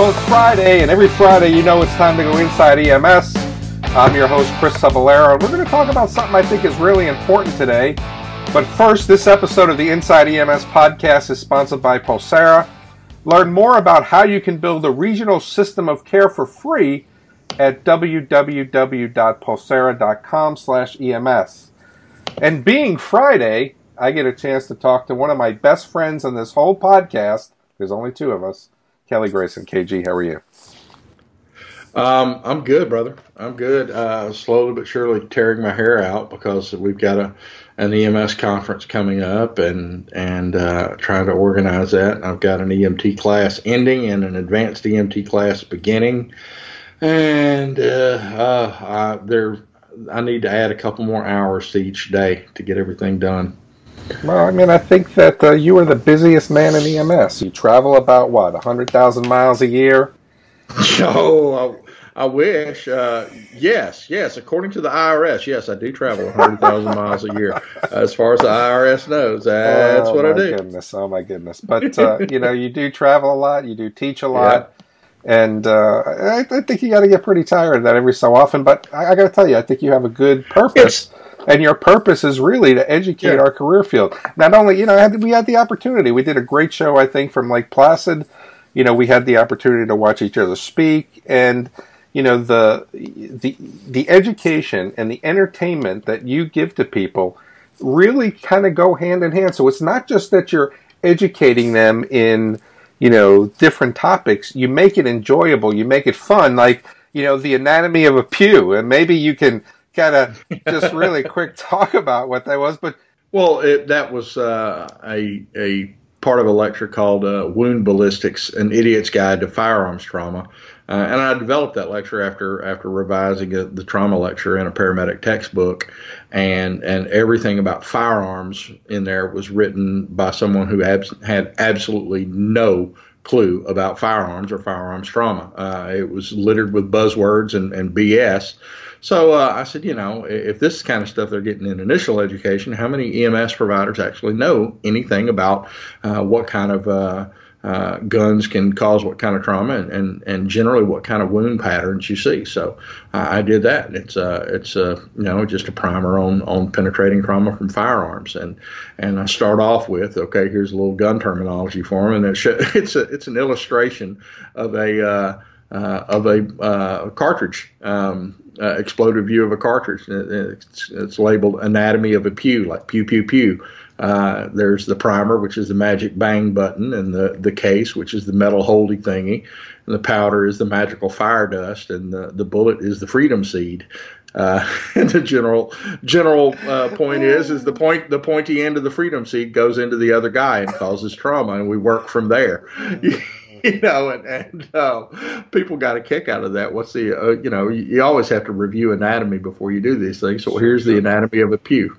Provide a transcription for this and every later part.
Well, it's Friday, and every Friday you know it's time to go inside EMS. I'm your host, Chris Cebollero, and we're going to talk about something I think is really important today. But first, this episode of the Inside EMS podcast is sponsored by Pulsara. Learn more about how you can build a regional system of care for free at www.pulsara.com slash EMS. And being Friday, I get a chance to talk to one of my best friends on this whole podcast. There's only two of us. Kelly Grayson, KG, how are you? Um, I'm good, brother. I'm good. Uh, slowly but surely tearing my hair out because we've got a an EMS conference coming up and and uh, trying to organize that. I've got an EMT class ending and an advanced EMT class beginning, and uh, uh, I, there I need to add a couple more hours to each day to get everything done. Well, I mean, I think that uh, you are the busiest man in EMS. You travel about what, 100,000 miles a year? Oh, I, I wish. Uh, yes, yes. According to the IRS, yes, I do travel 100,000 miles a year. As far as the IRS knows, that's oh, what I do. Goodness, oh my goodness! But uh, you know, you do travel a lot. You do teach a lot. Yeah. And uh, I, I, think you got to get pretty tired of that every so often. But I, I got to tell you, I think you have a good purpose. It's, and your purpose is really to educate yeah. our career field. Not only, you know, we had the opportunity. We did a great show, I think, from Lake Placid. You know, we had the opportunity to watch each other speak, and you know, the the the education and the entertainment that you give to people really kind of go hand in hand. So it's not just that you're educating them in you know different topics. You make it enjoyable. You make it fun, like you know the anatomy of a pew, and maybe you can kind of just really quick talk about what that was. But well, it, that was uh, a a part of a lecture called uh, "Wound Ballistics: An Idiot's Guide to Firearms Trauma." Uh, and I developed that lecture after after revising a, the trauma lecture in a paramedic textbook, and and everything about firearms in there was written by someone who abs- had absolutely no clue about firearms or firearms trauma. Uh, it was littered with buzzwords and, and BS. So uh, I said, you know, if this kind of stuff they're getting in initial education, how many EMS providers actually know anything about uh, what kind of uh, guns can cause what kind of trauma and, and, and generally what kind of wound patterns you see. So uh, I did that. It's uh, it's uh, you know just a primer on on penetrating trauma from firearms and and I start off with okay here's a little gun terminology for them and it's it's a, it's an illustration of a uh, uh, of a uh, cartridge, um, uh, exploded view of a cartridge. It's, it's, labeled anatomy of a pew, like pew pew pew. Uh, there's the primer, which is the magic bang button, and the, the case, which is the metal holding thingy, and the powder is the magical fire dust, and the, the bullet is the freedom seed. Uh, and the general general uh, point is is the point the pointy end of the freedom seed goes into the other guy and causes trauma, and we work from there. you know, and, and uh, people got a kick out of that. What's the, uh, you know, you, you, always have to review anatomy before you do these things. So here's the anatomy of a pew.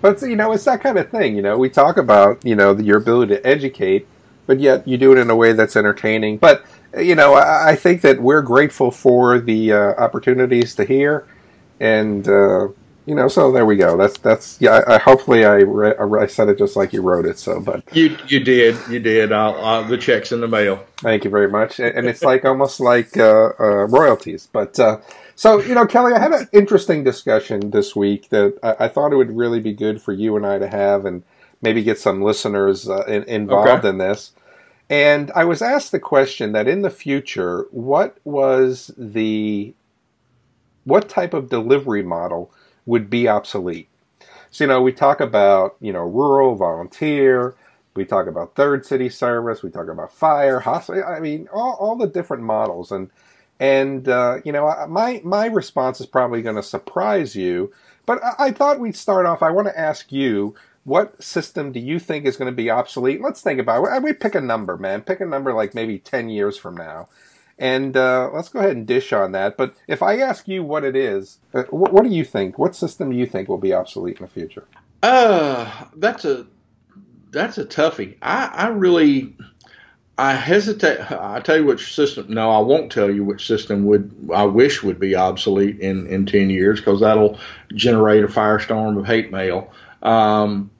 But you know, it's that kind of thing. You know, we talk about you know your ability to educate, but yet you do it in a way that's entertaining. But you know, I, I think that we're grateful for the uh, opportunities to hear, and uh, you know, so there we go. That's that's yeah. I, hopefully I, re- I said it just like you wrote it. So, but you you did you did. I'll, I'll, the checks in the mail. Thank you very much. And, it's like almost like uh, uh, royalties. But uh, so you know, Kelly, I had an interesting discussion this week that I, I, thought it would really be good for you and I to have, and maybe get some listeners uh, in, involved okay. in this. And I was asked the question that in the future, what was the what type of delivery model would be obsolete. So, you know, we talk about, you know, rural, volunteer, we talk about third city service, we talk about fire, hospital, I mean, all, all the different models. And, and, uh, you know, my, my response is probably going to surprise you, but I, I thought we'd start off. I want to ask you, what system do you think is going to be obsolete? Let's think about it. We pick a number, man. Pick a number like maybe 10 years from now. And uh, let's go ahead and dish on that. But if I ask you what it is, uh, what, what, do you think? What system do you think will be obsolete in the future? Uh, that's a that's a toughie. I, I really I hesitate. I tell you which system. No, I won't tell you which system would I wish would be obsolete in in ten years because that'll generate a firestorm of hate mail. Um,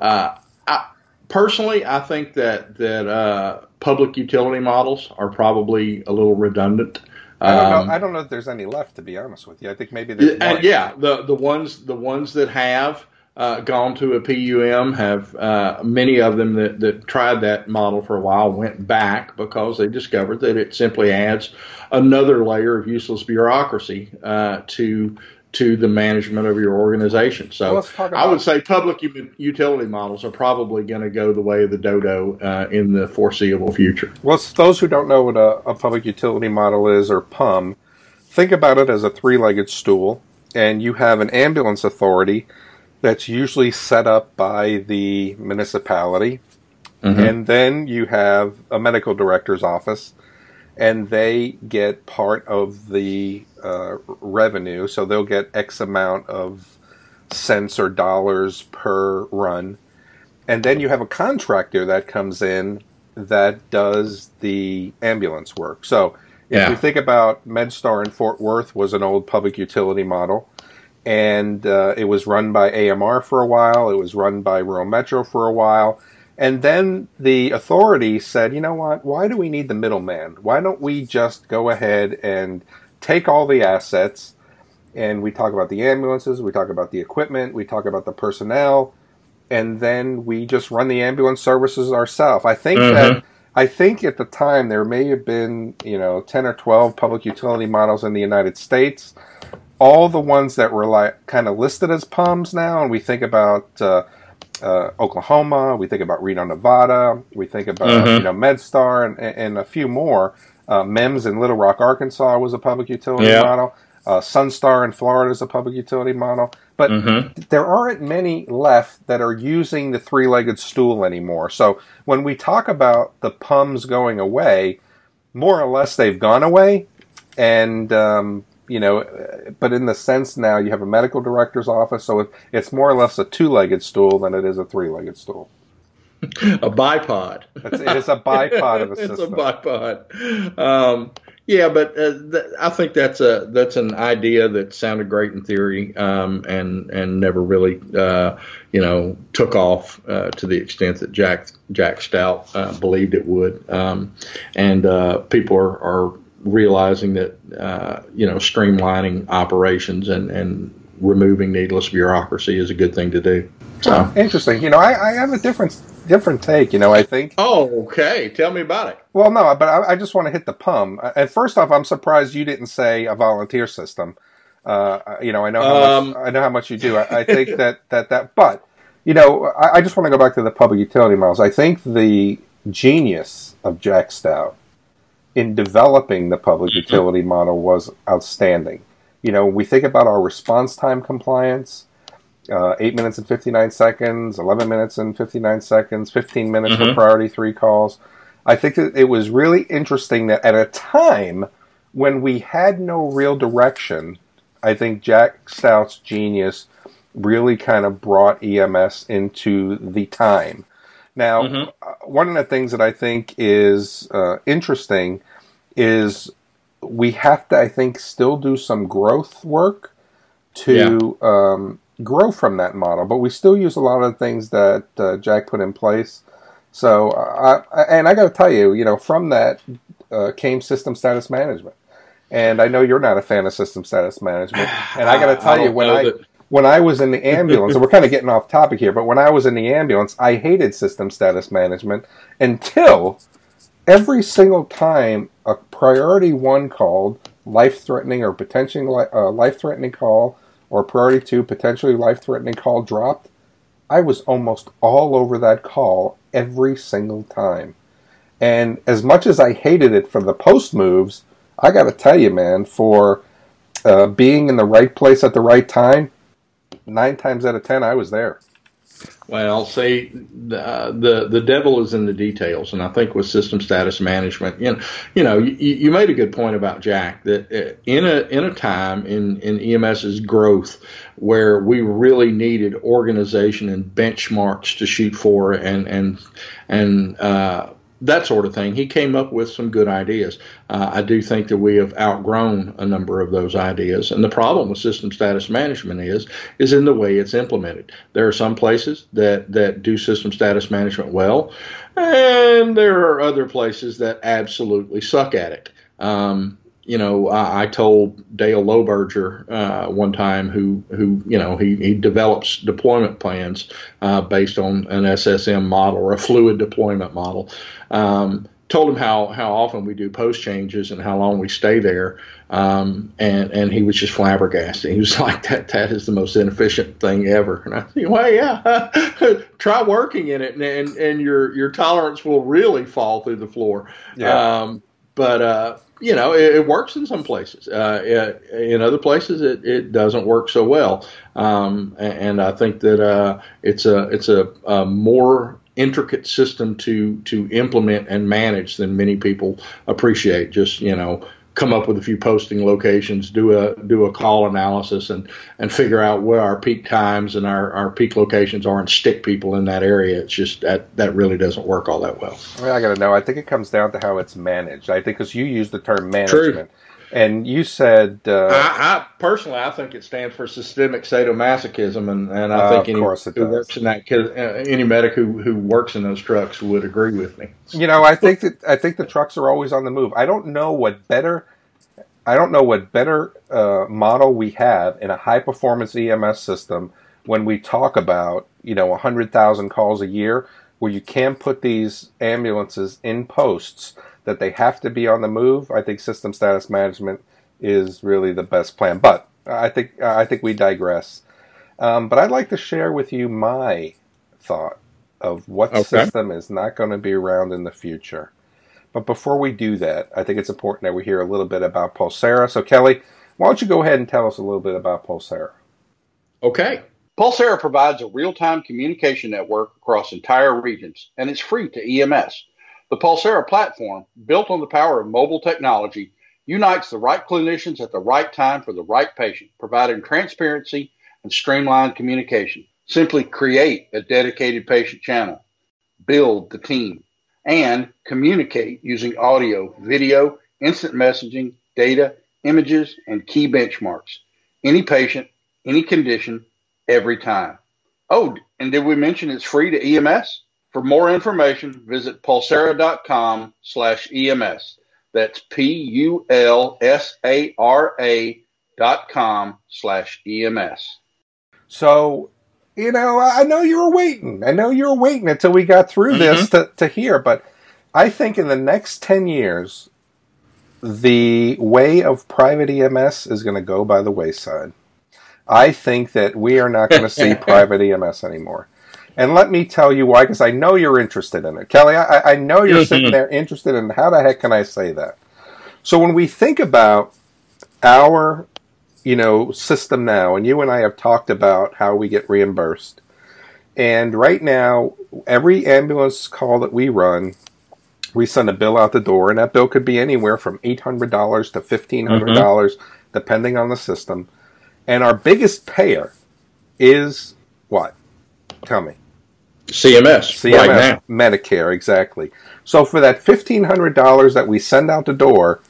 uh, I, personally, I think that that uh, public utility models are probably a little redundant. I don't know. Um, I don't know if there's any left, to be honest with you. I think maybe there's. And yeah, the the ones the ones that have uh, gone to a PUM have uh, many of them that, that tried that model for a while went back because they discovered that it simply adds another layer of useless bureaucracy uh, to to the management of your organization. So well, I would say public utility models are probably going to go the way of the dodo uh, in the foreseeable future. Well, those who don't know what a, a public utility model is or PUM, think about it as a three-legged stool, and you have an ambulance authority that's usually set up by the municipality, mm-hmm. and then you have a medical director's office and they get part of the uh, revenue. So they'll get X amount of cents or dollars per run. And then you have a contractor that comes in that does the ambulance work. So if yeah. you think about MedStar in Fort Worth was an old public utility model, and uh, it was run by AMR for a while. It was run by Rural Metro for a while, and then the authority said, you know what? Why do we need the middleman? Why don't we just go ahead and take all the assets and we talk about the ambulances, we talk about the equipment, we talk about the personnel, and then we just run the ambulance services ourselves. I think mm-hmm. that I think at the time there may have been, you know, 10 or 12 public utility models in the United States. All the ones that were like kind of listed as PUMs now, and we think about uh, uh, Oklahoma. We think about Reno, Nevada. We think about mm-hmm. you know MedStar and, and a few more. Uh, MEMS in Little Rock, Arkansas was a public utility yeah. model. Uh, Sunstar in Florida is a public utility model. But mm-hmm. there aren't many left that are using the three legged stool anymore. So when we talk about the PUMs going away, more or less they've gone away. And um, you know, but in the sense now you have a medical director's office, so it's more or less a two-legged stool than it is a three-legged stool. a bipod. It's, it is a bipod of a system. it's a bipod. Um, yeah, but uh, th- I think that's a that's an idea that sounded great in theory, um, and and never really, uh, you know, took off uh, to the extent that Jack Jack Stout uh, believed it would. Um, and uh, people are, are realizing that uh, you know streamlining operations and and removing needless bureaucracy is a good thing to do. So interesting. You know, I, I have a different different take. You know, I think. Oh, okay. Tell me about it. Well, no, but I, I just want to hit the PUM. Uh, and first off, I'm surprised you didn't say a volunteer system. Uh, you know, I know how um, much I know how much you do. I, I think that that that, but you know, I, I just want to go back to the public utility models. I think the genius of Jack Stout in developing the public utility model was outstanding. You know, we think about our response time compliance, uh, 8 minutes and 59 seconds, 11 minutes and 59 seconds, 15 minutes mm-hmm. for priority three calls. I think that it was really interesting that at a time when we had no real direction, I think Jack Stout's genius really kind of brought EMS into the time. Now, mm-hmm. Uh, one of the things that I think is uh, interesting is we have to, I think, still do some growth work to yeah. um, grow from that model, but we still use a lot of the things that uh, Jack put in place. So, uh, I, and I got to tell you, you know, from that uh, came system status management. And I know you're not a fan of system status management. And I got to tell you, when I that when I was in the ambulance, and we're kind of getting off topic here, but when I was in the ambulance, I hated system status management until every single time a priority one called life threatening or potentially uh, life threatening call or priority two potentially life threatening call dropped, I was almost all over that call every single time. And as much as I hated it for the post moves, I got to tell you, man, for uh, being in the right place at the right time, nine times out of ten, I was there. Well, see, the, the the devil is in the details, and I think with system status management, you know, you know, you, you made a good point about Jack that uh, in a in a time in in EMS's growth where we really needed organization and benchmarks to shoot for, and and and uh, that sort of thing. He came up with some good ideas. Uh, I do think that we have outgrown a number of those ideas, and the problem with system status management is is in the way it's implemented. There are some places that that do system status management well, and there are other places that absolutely suck at it. Um, you know, I, I told Dale Loberger uh, one time, who who you know he, he develops deployment plans uh, based on an SSM model or a fluid deployment model. Um, told him how how often we do post changes and how long we stay there, um, and and he was just flabbergasted. He was like, "That that is the most inefficient thing ever." And I think, "Well, yeah, try working in it, and, and and your your tolerance will really fall through the floor." Yeah. Um, but uh, you know, it, it, works in some places. Uh, in other places, it, it doesn't work so well. Um, and, and, I think that uh, it's a it's a, a, more intricate system to to implement and manage than many people appreciate. Just you know, come up with a few posting locations, do a do a call analysis, and and figure out where our peak times and our, our peak locations are, and stick people in that area. It's just that that really doesn't work all that well. I, mean, I got to know. I think it comes down to how it's managed. I think because you use the term management. True. And you said, uh, I, I, personally, I think it stands for systemic sadomasochism, and, and I uh, think any who works in that, uh, any medic who, who works in those trucks would agree with me. You know, I think that I think the trucks are always on the move. I don't know what better, I don't know what better uh, model we have in a high performance EMS system when we talk about you know hundred thousand calls a year, where you can put these ambulances in posts that they have to be on the move, I think system status management is really the best plan. But I think I think we digress. Um, but I'd like to share with you my thought of what okay. system is not going to be around in the future. But before we do that, I think it's important that we hear a little bit about Pulsara. So, Kelly, why don't you go ahead and tell us a little bit about Pulsara? Okay. Pulsara provides a real time communication network across entire regions, and it's free to EMS. The Pulsara platform, built on the power of mobile technology, unites the right clinicians at the right time for the right patient, providing transparency and streamlined communication. Simply create a dedicated patient channel, build the team, and communicate using audio, video, instant messaging, data, images, and key benchmarks. Any patient, any condition, every time. Oh, and did we mention it's free to EMS? For more information, visit pulsara.com slash EMS. That's P-U-L-S-A-R-A dot com slash EMS. So, you know, I know you were waiting. I know you were waiting until we got through mm-hmm. this to, to hear, but I think in the next 10 years, the way of private EMS is going to go by the wayside. I think that we are not going to see private EMS anymore. And let me tell you why, because I know you're interested in it. Kelly, I, I know you're sitting mm-hmm. there interested in how the heck can I say that? So when we think about our, you know, system now, and you and I have talked about how we get reimbursed. And right now, every ambulance call that we run, we send a bill out the door, and that bill could be anywhere from $800 to $1,500, dollars mm-hmm. depending on the system. And our biggest payer is what? Tell me. CMS, CMS right now. Medicare, exactly. So for that fifteen hundred dollars that we send out the door,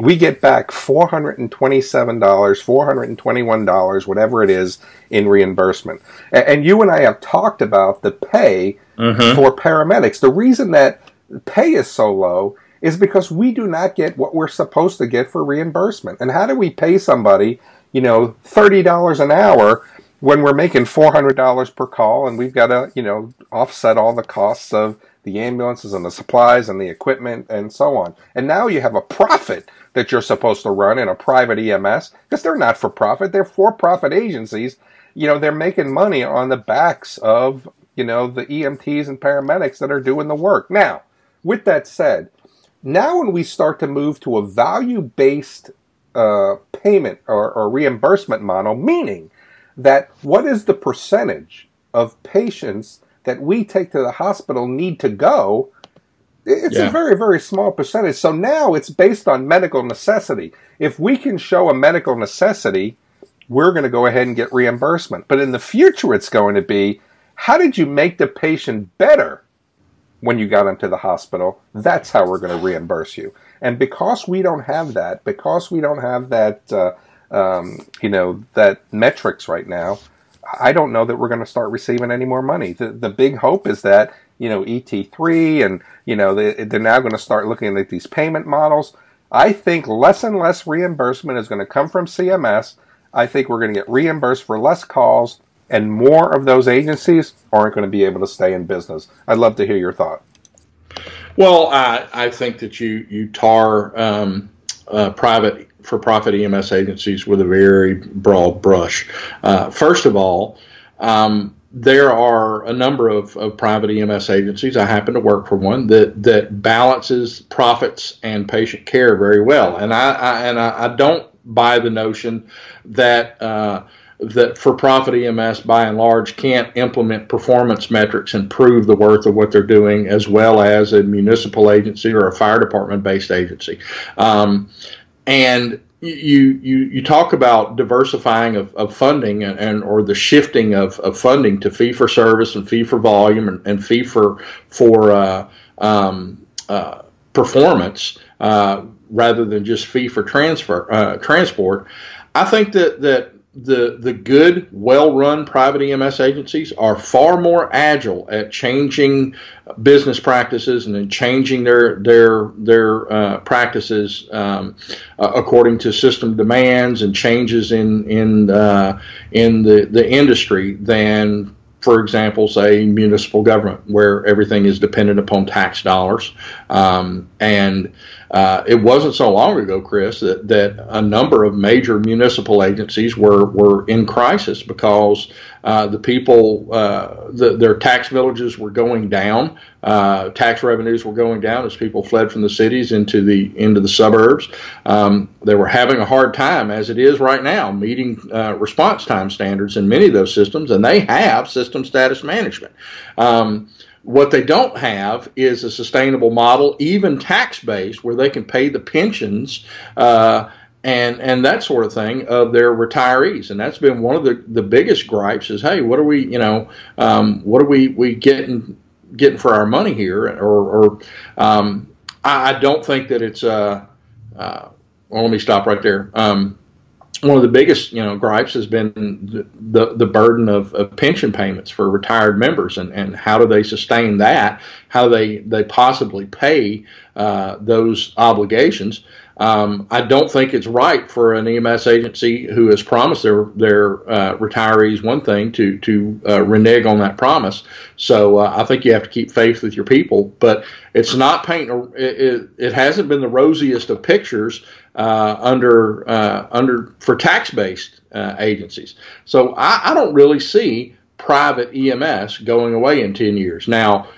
we get back four hundred and twenty-seven dollars, four hundred and twenty-one dollars, whatever it is, in reimbursement. And you and I have talked about the pay mm-hmm. for paramedics. The reason that pay is so low is because we do not get what we're supposed to get for reimbursement. And how do we pay somebody, you know, thirty dollars an hour? When we're making four hundred dollars per call and we've got to you know offset all the costs of the ambulances and the supplies and the equipment and so on. And now you have a profit that you're supposed to run in a private ems because they're not for profit they're for profit agencies. You know they're making money on the backs of you know the emts and paramedics that are doing the work. Now with that said now when we start to move to a value based uh, payment or, or reimbursement model meaning that what is the percentage of patients that we take to the hospital need to go? It's yeah. a very, very small percentage. So now it's based on medical necessity. If we can show a medical necessity, we're going to go ahead and get reimbursement. But in the future, it's going to be how did you make the patient better when you got into the hospital. That's how we're going to reimburse you. And because we don't have that, because we don't have that, uh, um, you know, that metrics right now, I don't know that we're going to start receiving any more money. The, the big hope is that, you know, ET3 and, you know, they, they're now going to start looking at these payment models. I think less and less reimbursement is going to come from CMS. I think we're going to get reimbursed for less calls, and more of those agencies aren't going to be able to stay in business. I'd love to hear your thought. Well, I, I think that you you tar um, uh, private for profit EMS agencies with a very broad brush. Uh, first of all, um, there are a number of, of, private EMS agencies. I happen to work for one that that balances profits and patient care very well, and I, I and I, I, don't buy the notion that. Uh, that for-profit EMS, by and large, can't implement performance metrics and prove the worth of what they're doing, as well as a municipal agency or a fire department-based agency. Um, and you you you talk about diversifying of, of funding and, and, or the shifting of, of funding to fee for service and fee for volume and, and fee for for uh, um, uh, performance uh, rather than just fee for transfer uh, transport. I think that that the the good, well-run private EMS agencies are far more agile at changing business practices and in changing their their their uh, practices um, uh, according to system demands and changes in in uh, in the the industry than for example, say municipal government, where everything is dependent upon tax dollars. Um, and uh, it wasn't so long ago, Chris, that, that a number of major municipal agencies were, were in crisis because uh, the people, uh, the, their tax villages were going down. Uh, tax revenues were going down as people fled from the cities into the into the suburbs. Um, they were having a hard time, as it is right now, meeting uh, response time standards in many of those systems, and they have system status management. Um, what they don't have is a sustainable model, even tax based, where they can pay the pensions uh, and and that sort of thing of their retirees. And that's been one of the, the biggest gripes is, hey, what are we, you know, um, what are we we getting getting for our money here? Or, or um, I, I, don't think that it's. Uh, uh, well, let me stop right there. Um, one of the biggest, you know, gripes has been the the, the burden of, of, pension payments for retired members, and, and how do they sustain that? How do they they possibly pay uh, those obligations? Um, I don't think it's right for an EMS agency who has promised their their uh, retirees one thing to to uh, renege on that promise. So uh, I think you have to keep faith with your people. But it's not painting. It, it, it hasn't been the rosiest of pictures uh, under uh, under for tax based uh, agencies. So I, I don't really see private EMS going away in ten years. Now,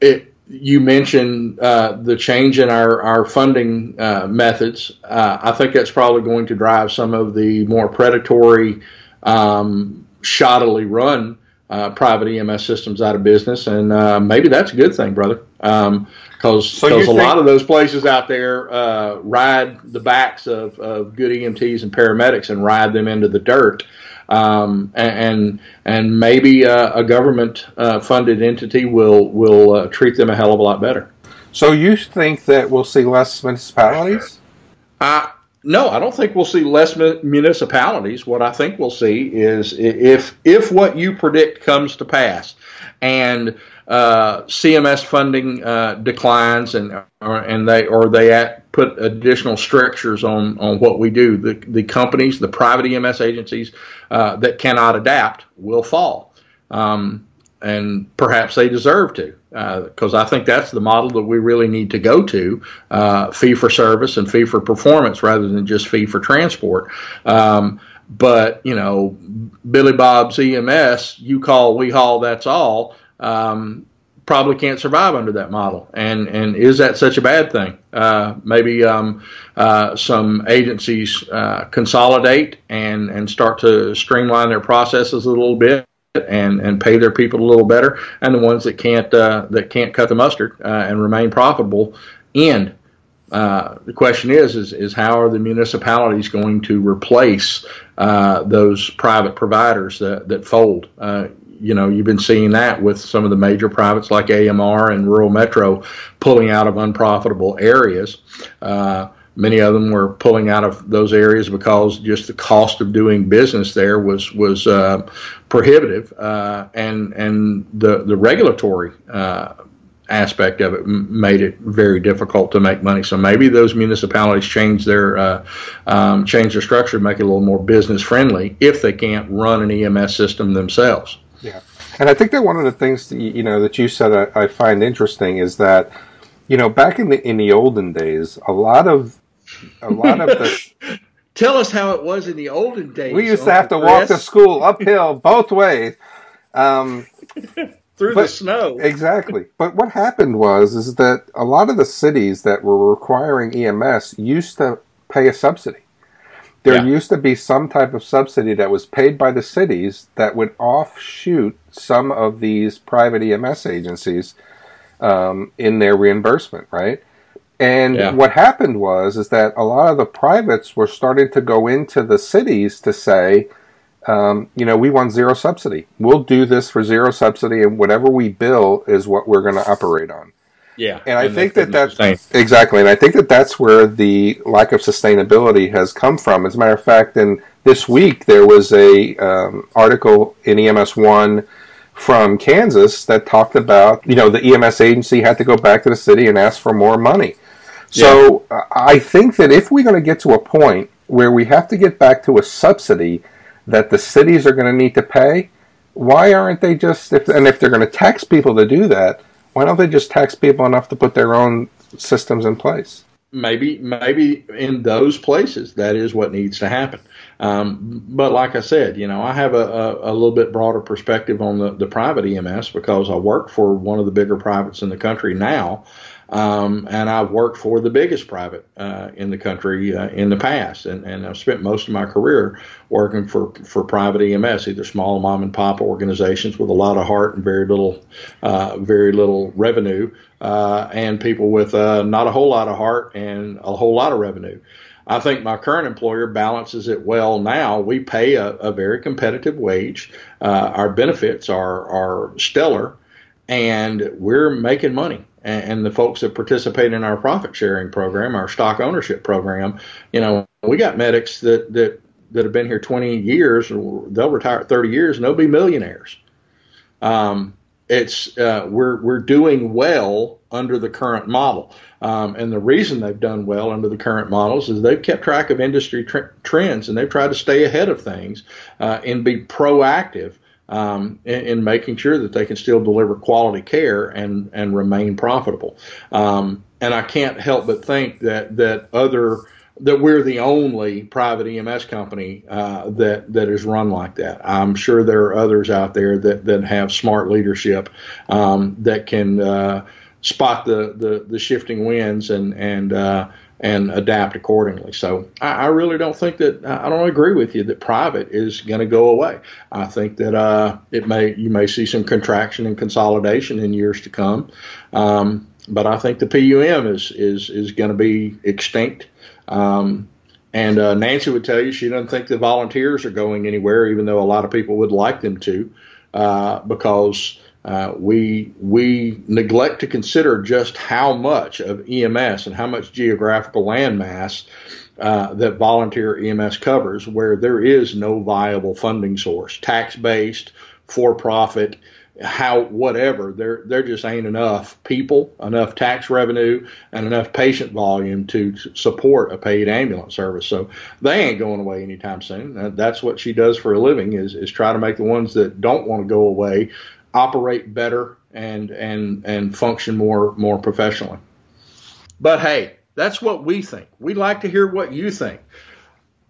it you mentioned uh, the change in our, our funding uh, methods. Uh, I think that's probably going to drive some of the more predatory, um, shoddily run uh, private EMS systems out of business, and uh, maybe that's a good thing, brother. Because um, so a think- lot of those places out there uh, ride the backs of, of good EMTs and paramedics and ride them into the dirt um, and and maybe uh, a government uh, funded entity will will uh, treat them a hell of a lot better. So you think that we'll see less municipalities? Uh, no, I don't think we'll see less municipalities. What I think we'll see is if if what you predict comes to pass, and uh, CMS funding uh, declines and or, and they or they at, put additional strictures on on what we do. The the companies, the private EMS agencies uh, that cannot adapt will fall, um, and perhaps they deserve to because uh, I think that's the model that we really need to go to uh, fee for service and fee for performance rather than just fee for transport. Um, but you know, Billy Bob's EMS, you call, we haul, that's all um, probably can't survive under that model. And and is that such a bad thing? Uh, maybe um, uh, some agencies uh, consolidate and and start to streamline their processes a little bit. And, and pay their people a little better, and the ones that can't uh, that can't cut the mustard uh, and remain profitable end. Uh, the question is, is, is how are the municipalities going to replace those private providers that, that fold? You know, you've been seeing that with some of the major privates like AMR and Rural Metro pulling out of unprofitable areas. Uh, many of them were pulling out of those areas because just the cost of doing business there was was uh, prohibitive, uh, and and the the regulatory uh, aspect of it made it very difficult to make money. So maybe those municipalities change their uh, um, change their structure, make it a little more business friendly if they can't run an EMS system themselves. Yeah, and I think that one of the things that, you know that you said I, I find interesting is that you know back in the in the olden days, a lot of a lot of the Tell us how it was in the olden days. We used to have to Chris. walk to school uphill both ways. Um, through but, the snow. Exactly. But what happened was is that a lot of the cities that were requiring EMS used to pay a subsidy. There yeah. used to be some type of subsidy that was paid by the cities that would offshoot some of these private EMS agencies um, in their reimbursement, right? And yeah. what happened was is that a lot of the privates were starting to go into the cities to say, um, you know, we want zero subsidy. We'll do this for zero subsidy, and whatever we bill is what we're going to operate on. Yeah, and I and think that that's exactly, and I think that that's where the lack of sustainability has come from. As a matter of fact, in this week there was a um, article in EMS One from Kansas that talked about you know the EMS agency had to go back to the city and ask for more money. So yeah. I think that if we're going to get to a point where we have to get back to a subsidy that the cities are going to need to pay, why aren't they just if and if they're going to tax people to do that, why don't they just tax people enough to put their own systems in place? Maybe, maybe in those places that is what needs to happen. Um, but like I said, you know, I have a, a, a, little bit broader perspective on the, the private EMS because I work for one of the bigger privates in the country now. Um, and I've worked for the biggest private uh, in the country uh, in the past, and, and I've spent most of my career working for, for private EMS, either small mom and pop organizations with a lot of heart and very little uh, very little revenue, uh, and people with uh, not a whole lot of heart and a whole lot of revenue. I think my current employer balances it well now. We pay a, a very competitive wage. Uh, our benefits are, are stellar, and we're making money and, and the folks that participate in our profit sharing program, our stock ownership program, you know, we got medics that that that have been here 20 years, they'll retire at 30 years and they'll be millionaires. Um, it's uh, we're we're doing well under the current model, um, and the reason they've done well under the current models is they've kept track of industry tr- trends and they've tried to stay ahead of things uh, and be proactive um, in, in, making sure that they can still deliver quality care and and remain profitable. Um, and I can't help but think that that other that we're the only private EMS company uh, that that is run like that. I'm sure there are others out there that that have smart leadership um, that can uh, spot the, the the shifting winds and and uh, and adapt accordingly. So I, I, really don't think that I don't agree with you that private is going to go away. I think that uh, it may you may see some contraction and consolidation in years to come, um, but I think the PUM is is is going to be extinct. Um, and uh, Nancy would tell you she doesn't think the volunteers are going anywhere, even though a lot of people would like them to, uh, because uh, we we neglect to consider just how much of EMS and how much geographical landmass uh, that volunteer EMS covers, where there is no viable funding source, tax based, for profit, how whatever. There there just ain't enough people, enough tax revenue, and enough patient volume to support a paid ambulance service. So they ain't going away anytime soon. That's what she does for a living is is try to make the ones that don't want to go away operate better and and and function more more professionally. But hey, that's what we think. We'd like to hear what you think.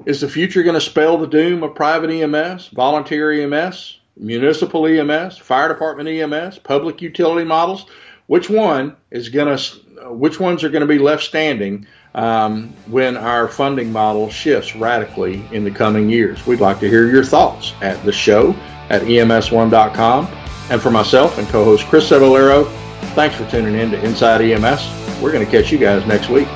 Is the future going to spell the doom of private EMS, volunteer EMS, municipal EMS, fire department EMS, public utility models? Which one is going to which ones are going to be left standing um, when our funding model shifts radically in the coming years? We'd like to hear your thoughts at the show at ems1.com and for myself and co host Chris Cebollero, thanks for tuning in to Inside EMS. We're going to catch you guys next week.